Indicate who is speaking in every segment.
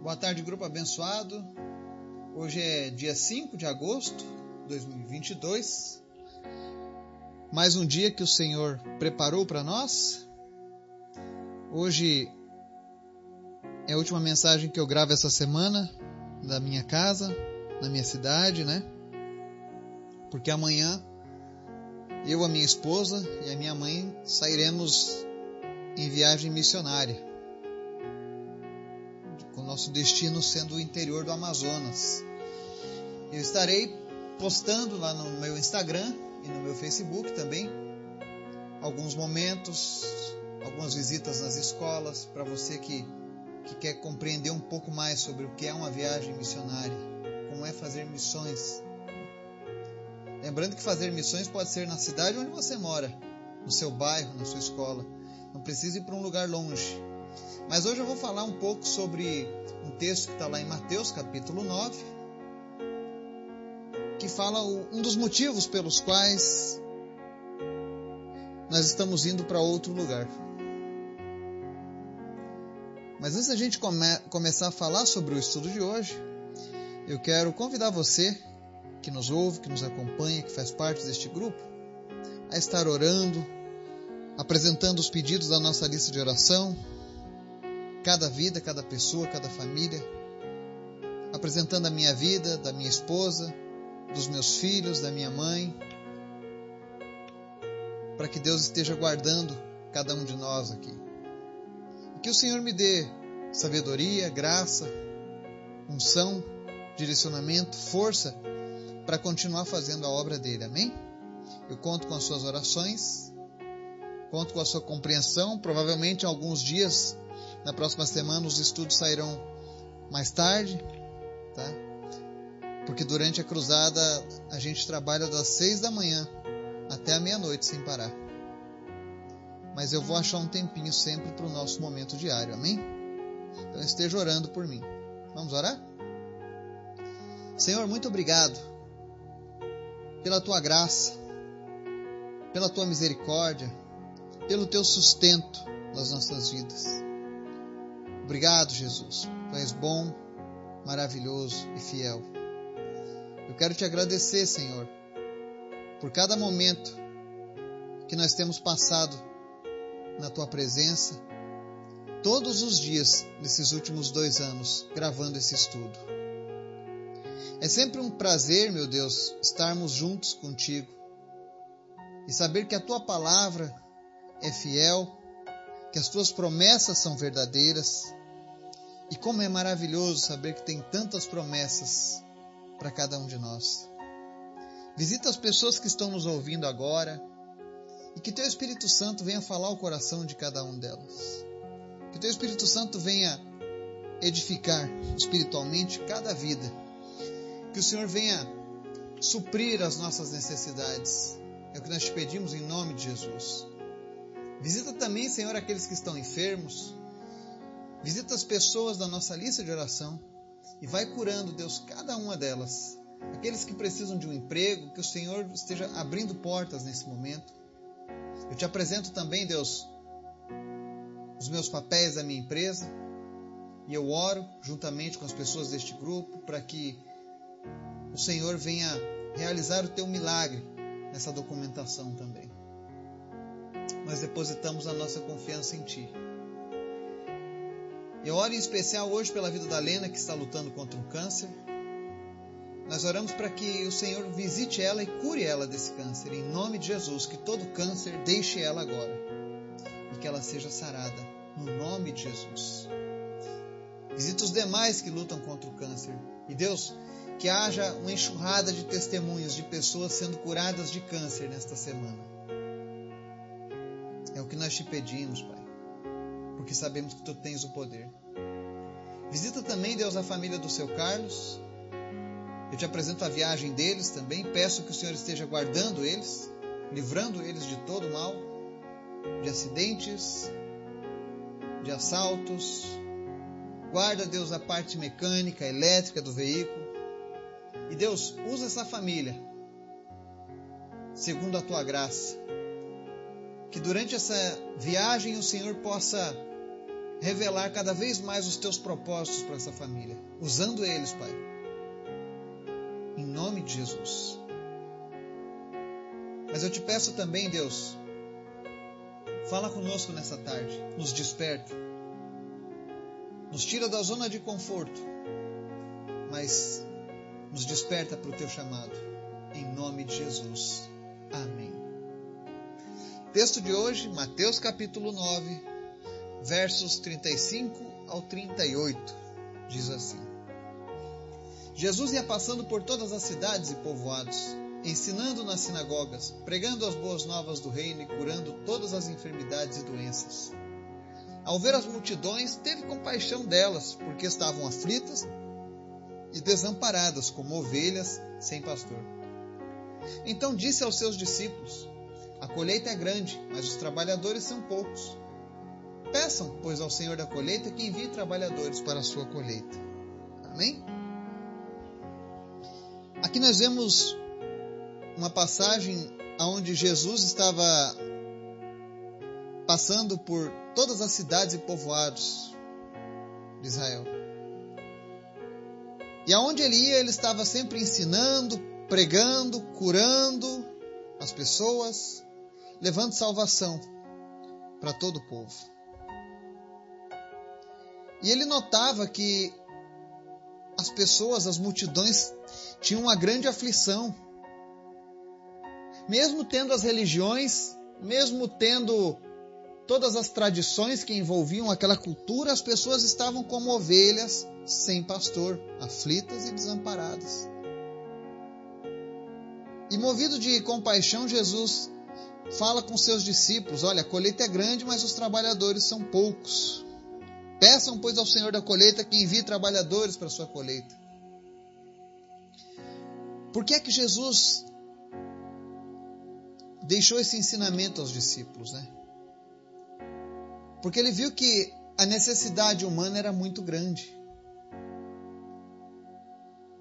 Speaker 1: Boa tarde, grupo abençoado. Hoje é dia 5 de agosto de 2022. Mais um dia que o Senhor preparou para nós. Hoje é a última mensagem que eu gravo essa semana da minha casa, na minha cidade, né? Porque amanhã eu, a minha esposa e a minha mãe sairemos em viagem missionária com nosso destino sendo o interior do Amazonas. Eu estarei postando lá no meu Instagram e no meu Facebook também alguns momentos, algumas visitas nas escolas para você que, que quer compreender um pouco mais sobre o que é uma viagem missionária, como é fazer missões. Lembrando que fazer missões pode ser na cidade onde você mora, no seu bairro, na sua escola. Não precisa ir para um lugar longe. Mas hoje eu vou falar um pouco sobre um texto que está lá em Mateus capítulo 9, que fala um dos motivos pelos quais nós estamos indo para outro lugar. Mas antes da gente come começar a falar sobre o estudo de hoje, eu quero convidar você que nos ouve, que nos acompanha, que faz parte deste grupo, a estar orando, apresentando os pedidos da nossa lista de oração, cada vida, cada pessoa, cada família, apresentando a minha vida, da minha esposa, dos meus filhos, da minha mãe, para que Deus esteja guardando cada um de nós aqui. E que o Senhor me dê sabedoria, graça, unção, direcionamento, força para continuar fazendo a obra dele. Amém? Eu conto com as suas orações, conto com a sua compreensão. Provavelmente em alguns dias na próxima semana os estudos sairão mais tarde, tá? Porque durante a cruzada a gente trabalha das seis da manhã até a meia-noite sem parar. Mas eu vou achar um tempinho sempre para o nosso momento diário, amém? Então esteja orando por mim. Vamos orar? Senhor, muito obrigado pela tua graça, pela tua misericórdia, pelo teu sustento nas nossas vidas. Obrigado, Jesus. Tu és bom, maravilhoso e fiel. Eu quero te agradecer, Senhor, por cada momento que nós temos passado na tua presença, todos os dias nesses últimos dois anos, gravando esse estudo. É sempre um prazer, meu Deus, estarmos juntos contigo e saber que a tua palavra é fiel, que as tuas promessas são verdadeiras e como é maravilhoso saber que tem tantas promessas para cada um de nós. Visita as pessoas que estão nos ouvindo agora e que Teu Espírito Santo venha falar o coração de cada um delas. Que Teu Espírito Santo venha edificar espiritualmente cada vida. Que o Senhor venha suprir as nossas necessidades. É o que nós te pedimos em nome de Jesus. Visita também, Senhor, aqueles que estão enfermos, Visita as pessoas da nossa lista de oração e vai curando, Deus, cada uma delas. Aqueles que precisam de um emprego, que o Senhor esteja abrindo portas nesse momento. Eu te apresento também, Deus, os meus papéis da minha empresa e eu oro juntamente com as pessoas deste grupo para que o Senhor venha realizar o teu milagre nessa documentação também. Nós depositamos a nossa confiança em Ti. Eu oro em especial hoje pela vida da Lena, que está lutando contra um câncer. Nós oramos para que o Senhor visite ela e cure ela desse câncer. Em nome de Jesus, que todo câncer deixe ela agora e que ela seja sarada. No nome de Jesus. Visita os demais que lutam contra o câncer. E Deus, que haja uma enxurrada de testemunhos de pessoas sendo curadas de câncer nesta semana. É o que nós te pedimos, Pai porque sabemos que tu tens o poder. Visita também, Deus, a família do seu Carlos. Eu te apresento a viagem deles também. Peço que o Senhor esteja guardando eles, livrando eles de todo mal, de acidentes, de assaltos. Guarda, Deus, a parte mecânica, elétrica do veículo. E Deus, usa essa família segundo a tua graça. Que durante essa viagem o Senhor possa revelar cada vez mais os teus propósitos para essa família, usando eles, Pai. Em nome de Jesus. Mas eu te peço também, Deus, fala conosco nessa tarde, nos desperta, nos tira da zona de conforto, mas nos desperta para o teu chamado. Em nome de Jesus. Amém. Texto de hoje, Mateus capítulo 9, versos 35 ao 38. Diz assim: Jesus ia passando por todas as cidades e povoados, ensinando nas sinagogas, pregando as boas novas do reino e curando todas as enfermidades e doenças. Ao ver as multidões, teve compaixão delas, porque estavam aflitas e desamparadas, como ovelhas sem pastor. Então disse aos seus discípulos: A colheita é grande, mas os trabalhadores são poucos. Peçam, pois, ao Senhor da colheita que envie trabalhadores para a sua colheita. Amém? Aqui nós vemos uma passagem onde Jesus estava passando por todas as cidades e povoados de Israel. E aonde ele ia, ele estava sempre ensinando, pregando, curando as pessoas, levando salvação para todo o povo. E ele notava que as pessoas, as multidões, tinham uma grande aflição. Mesmo tendo as religiões, mesmo tendo todas as tradições que envolviam aquela cultura, as pessoas estavam como ovelhas sem pastor, aflitas e desamparadas. E movido de compaixão, Jesus fala com seus discípulos: Olha, a colheita é grande, mas os trabalhadores são poucos. Peçam, pois, ao Senhor da colheita que envie trabalhadores para a sua colheita. Por que é que Jesus deixou esse ensinamento aos discípulos, né? Porque ele viu que a necessidade humana era muito grande.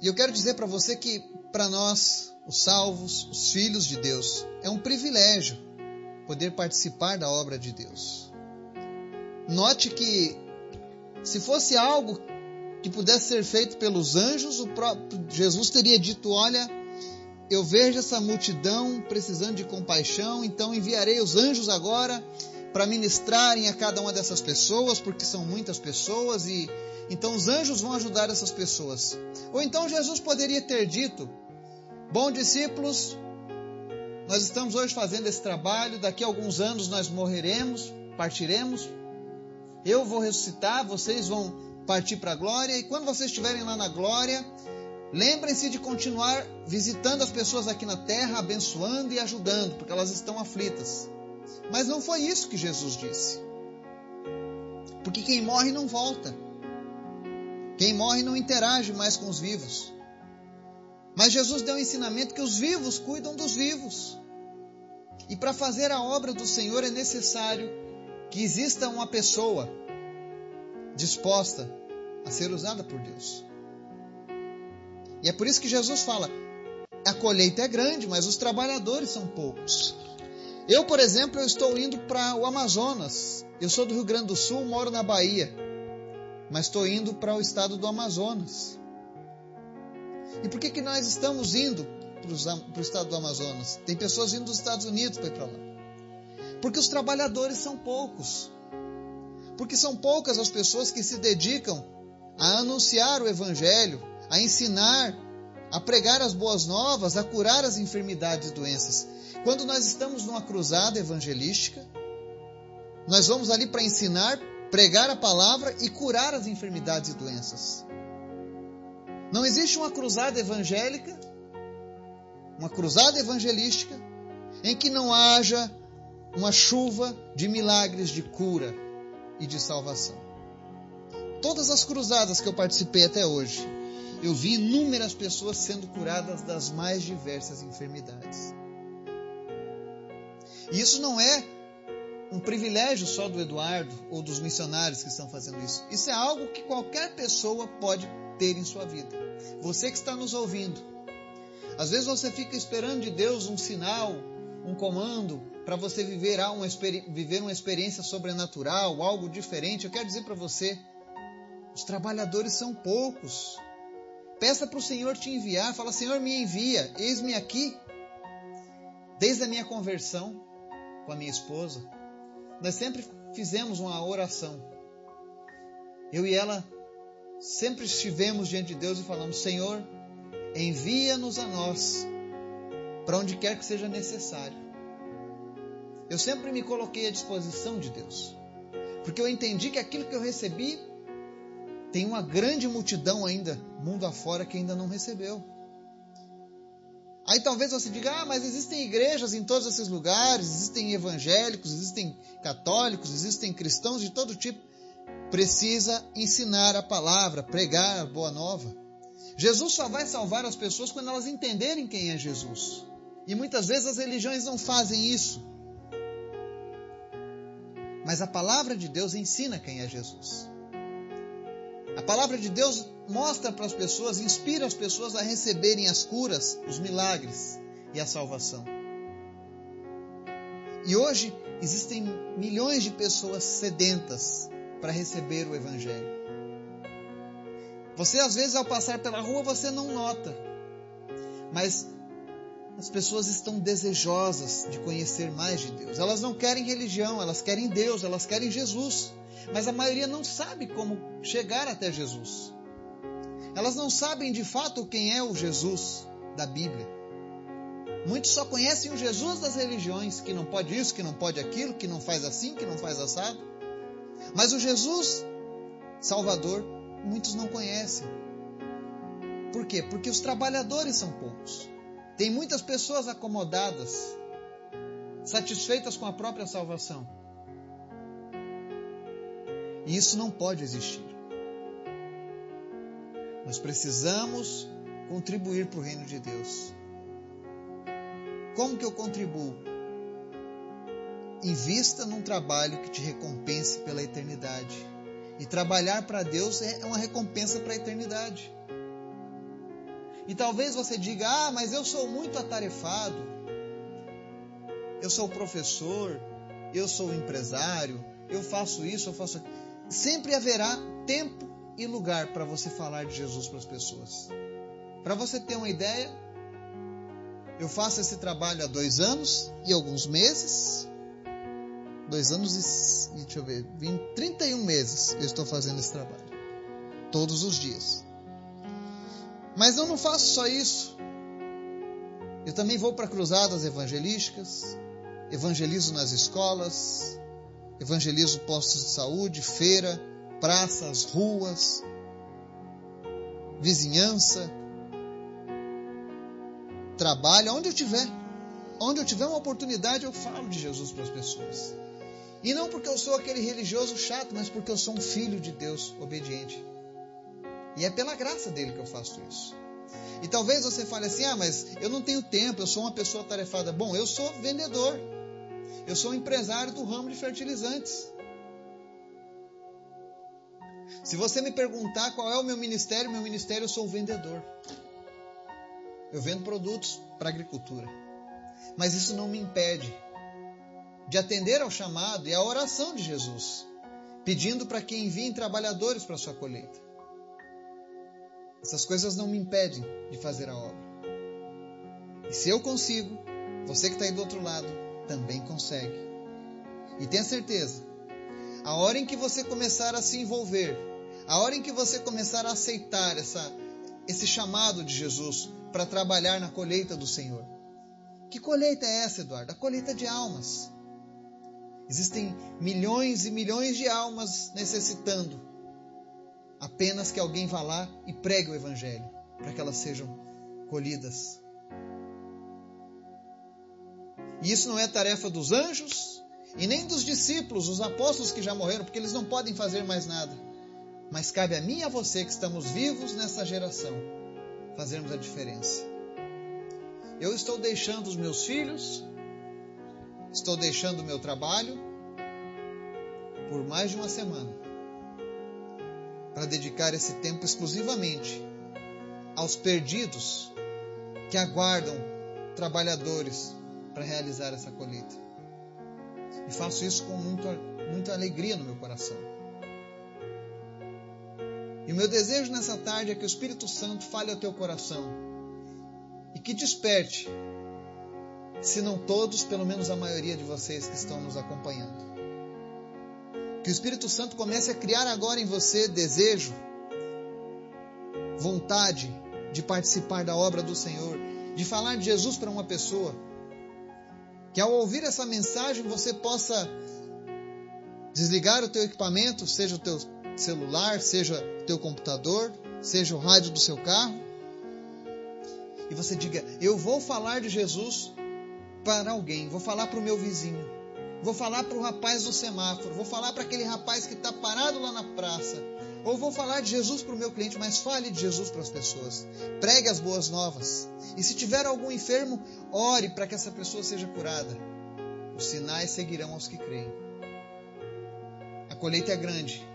Speaker 1: E eu quero dizer para você que, para nós, os salvos, os filhos de Deus, é um privilégio poder participar da obra de Deus. Note que se fosse algo que pudesse ser feito pelos anjos, o próprio Jesus teria dito: Olha, eu vejo essa multidão precisando de compaixão, então enviarei os anjos agora para ministrarem a cada uma dessas pessoas, porque são muitas pessoas e então os anjos vão ajudar essas pessoas. Ou então Jesus poderia ter dito: Bom discípulos, nós estamos hoje fazendo esse trabalho, daqui a alguns anos nós morreremos, partiremos, eu vou ressuscitar, vocês vão partir para a glória, e quando vocês estiverem lá na glória, lembrem-se de continuar visitando as pessoas aqui na terra, abençoando e ajudando, porque elas estão aflitas. Mas não foi isso que Jesus disse. Porque quem morre não volta. Quem morre não interage mais com os vivos. Mas Jesus deu um ensinamento que os vivos cuidam dos vivos. E para fazer a obra do Senhor é necessário que exista uma pessoa disposta a ser usada por Deus. E é por isso que Jesus fala: a colheita é grande, mas os trabalhadores são poucos. Eu, por exemplo, eu estou indo para o Amazonas. Eu sou do Rio Grande do Sul, moro na Bahia, mas estou indo para o estado do Amazonas. E por que, que nós estamos indo para o estado do Amazonas? Tem pessoas vindo dos Estados Unidos para ir para lá. Porque os trabalhadores são poucos. Porque são poucas as pessoas que se dedicam a anunciar o Evangelho, a ensinar, a pregar as boas novas, a curar as enfermidades e doenças. Quando nós estamos numa cruzada evangelística, nós vamos ali para ensinar, pregar a palavra e curar as enfermidades e doenças. Não existe uma cruzada evangélica, uma cruzada evangelística, em que não haja uma chuva de milagres de cura e de salvação. Todas as cruzadas que eu participei até hoje, eu vi inúmeras pessoas sendo curadas das mais diversas enfermidades. E isso não é um privilégio só do Eduardo ou dos missionários que estão fazendo isso. Isso é algo que qualquer pessoa pode ter em sua vida. Você que está nos ouvindo, às vezes você fica esperando de Deus um sinal, um comando para você viver uma, viver uma experiência sobrenatural, algo diferente, eu quero dizer para você: os trabalhadores são poucos. Peça para o Senhor te enviar, fala: Senhor, me envia, eis-me aqui. Desde a minha conversão com a minha esposa, nós sempre fizemos uma oração. Eu e ela sempre estivemos diante de Deus e falamos: Senhor, envia-nos a nós para onde quer que seja necessário. Eu sempre me coloquei à disposição de Deus, porque eu entendi que aquilo que eu recebi tem uma grande multidão ainda, mundo afora, que ainda não recebeu. Aí talvez você diga: ah, mas existem igrejas em todos esses lugares, existem evangélicos, existem católicos, existem cristãos de todo tipo precisa ensinar a palavra, pregar a boa nova. Jesus só vai salvar as pessoas quando elas entenderem quem é Jesus. E muitas vezes as religiões não fazem isso. Mas a palavra de Deus ensina quem é Jesus. A palavra de Deus mostra para as pessoas, inspira as pessoas a receberem as curas, os milagres e a salvação. E hoje existem milhões de pessoas sedentas para receber o Evangelho. Você, às vezes, ao passar pela rua, você não nota, mas as pessoas estão desejosas de conhecer mais de Deus. Elas não querem religião, elas querem Deus, elas querem Jesus. Mas a maioria não sabe como chegar até Jesus. Elas não sabem de fato quem é o Jesus da Bíblia. Muitos só conhecem o Jesus das religiões, que não pode isso, que não pode aquilo, que não faz assim, que não faz assado. Mas o Jesus Salvador, muitos não conhecem. Por quê? Porque os trabalhadores são poucos. Tem muitas pessoas acomodadas, satisfeitas com a própria salvação. E isso não pode existir. Nós precisamos contribuir para o reino de Deus. Como que eu contribuo? Invista num trabalho que te recompense pela eternidade. E trabalhar para Deus é uma recompensa para a eternidade. E talvez você diga: Ah, mas eu sou muito atarefado. Eu sou professor, eu sou empresário, eu faço isso, eu faço aquilo. Sempre haverá tempo e lugar para você falar de Jesus para as pessoas. Para você ter uma ideia, eu faço esse trabalho há dois anos e alguns meses dois anos e, deixa eu ver, 20, 31 meses eu estou fazendo esse trabalho. Todos os dias. Mas eu não faço só isso. Eu também vou para cruzadas evangelísticas, evangelizo nas escolas, evangelizo postos de saúde, feira, praças, ruas, vizinhança, trabalho, onde eu tiver. Onde eu tiver uma oportunidade, eu falo de Jesus para as pessoas. E não porque eu sou aquele religioso chato, mas porque eu sou um filho de Deus obediente. E é pela graça dele que eu faço isso. E talvez você fale assim: ah, mas eu não tenho tempo, eu sou uma pessoa tarefada. Bom, eu sou vendedor. Eu sou empresário do ramo de fertilizantes. Se você me perguntar qual é o meu ministério, meu ministério eu sou vendedor. Eu vendo produtos para agricultura. Mas isso não me impede de atender ao chamado e à oração de Jesus, pedindo para que enviem trabalhadores para sua colheita. Essas coisas não me impedem de fazer a obra. E se eu consigo, você que está aí do outro lado também consegue. E tenha certeza, a hora em que você começar a se envolver, a hora em que você começar a aceitar essa, esse chamado de Jesus para trabalhar na colheita do Senhor. Que colheita é essa, Eduardo? A colheita de almas. Existem milhões e milhões de almas necessitando apenas que alguém vá lá e pregue o Evangelho para que elas sejam colhidas. E isso não é tarefa dos anjos e nem dos discípulos, os apóstolos que já morreram, porque eles não podem fazer mais nada. Mas cabe a mim e a você que estamos vivos nessa geração fazermos a diferença. Eu estou deixando os meus filhos Estou deixando o meu trabalho por mais de uma semana para dedicar esse tempo exclusivamente aos perdidos que aguardam trabalhadores para realizar essa colheita. E faço isso com muito, muita alegria no meu coração. E o meu desejo nessa tarde é que o Espírito Santo fale ao teu coração e que desperte, se não todos, pelo menos a maioria de vocês que estão nos acompanhando. Que o Espírito Santo comece a criar agora em você desejo, vontade de participar da obra do Senhor, de falar de Jesus para uma pessoa. Que ao ouvir essa mensagem você possa desligar o teu equipamento, seja o teu celular, seja teu computador, seja o rádio do seu carro, e você diga: Eu vou falar de Jesus para alguém, vou falar para o meu vizinho, vou falar para o rapaz do semáforo, vou falar para aquele rapaz que está parado lá na praça, ou vou falar de Jesus para o meu cliente, mas fale de Jesus para as pessoas. Pregue as boas novas. E se tiver algum enfermo, ore para que essa pessoa seja curada. Os sinais seguirão aos que creem. A colheita é grande,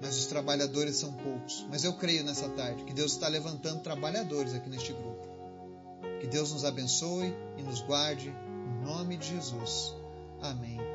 Speaker 1: mas os trabalhadores são poucos. Mas eu creio nessa tarde que Deus está levantando trabalhadores aqui neste grupo. Que Deus nos abençoe e nos guarde, em nome de Jesus. Amém.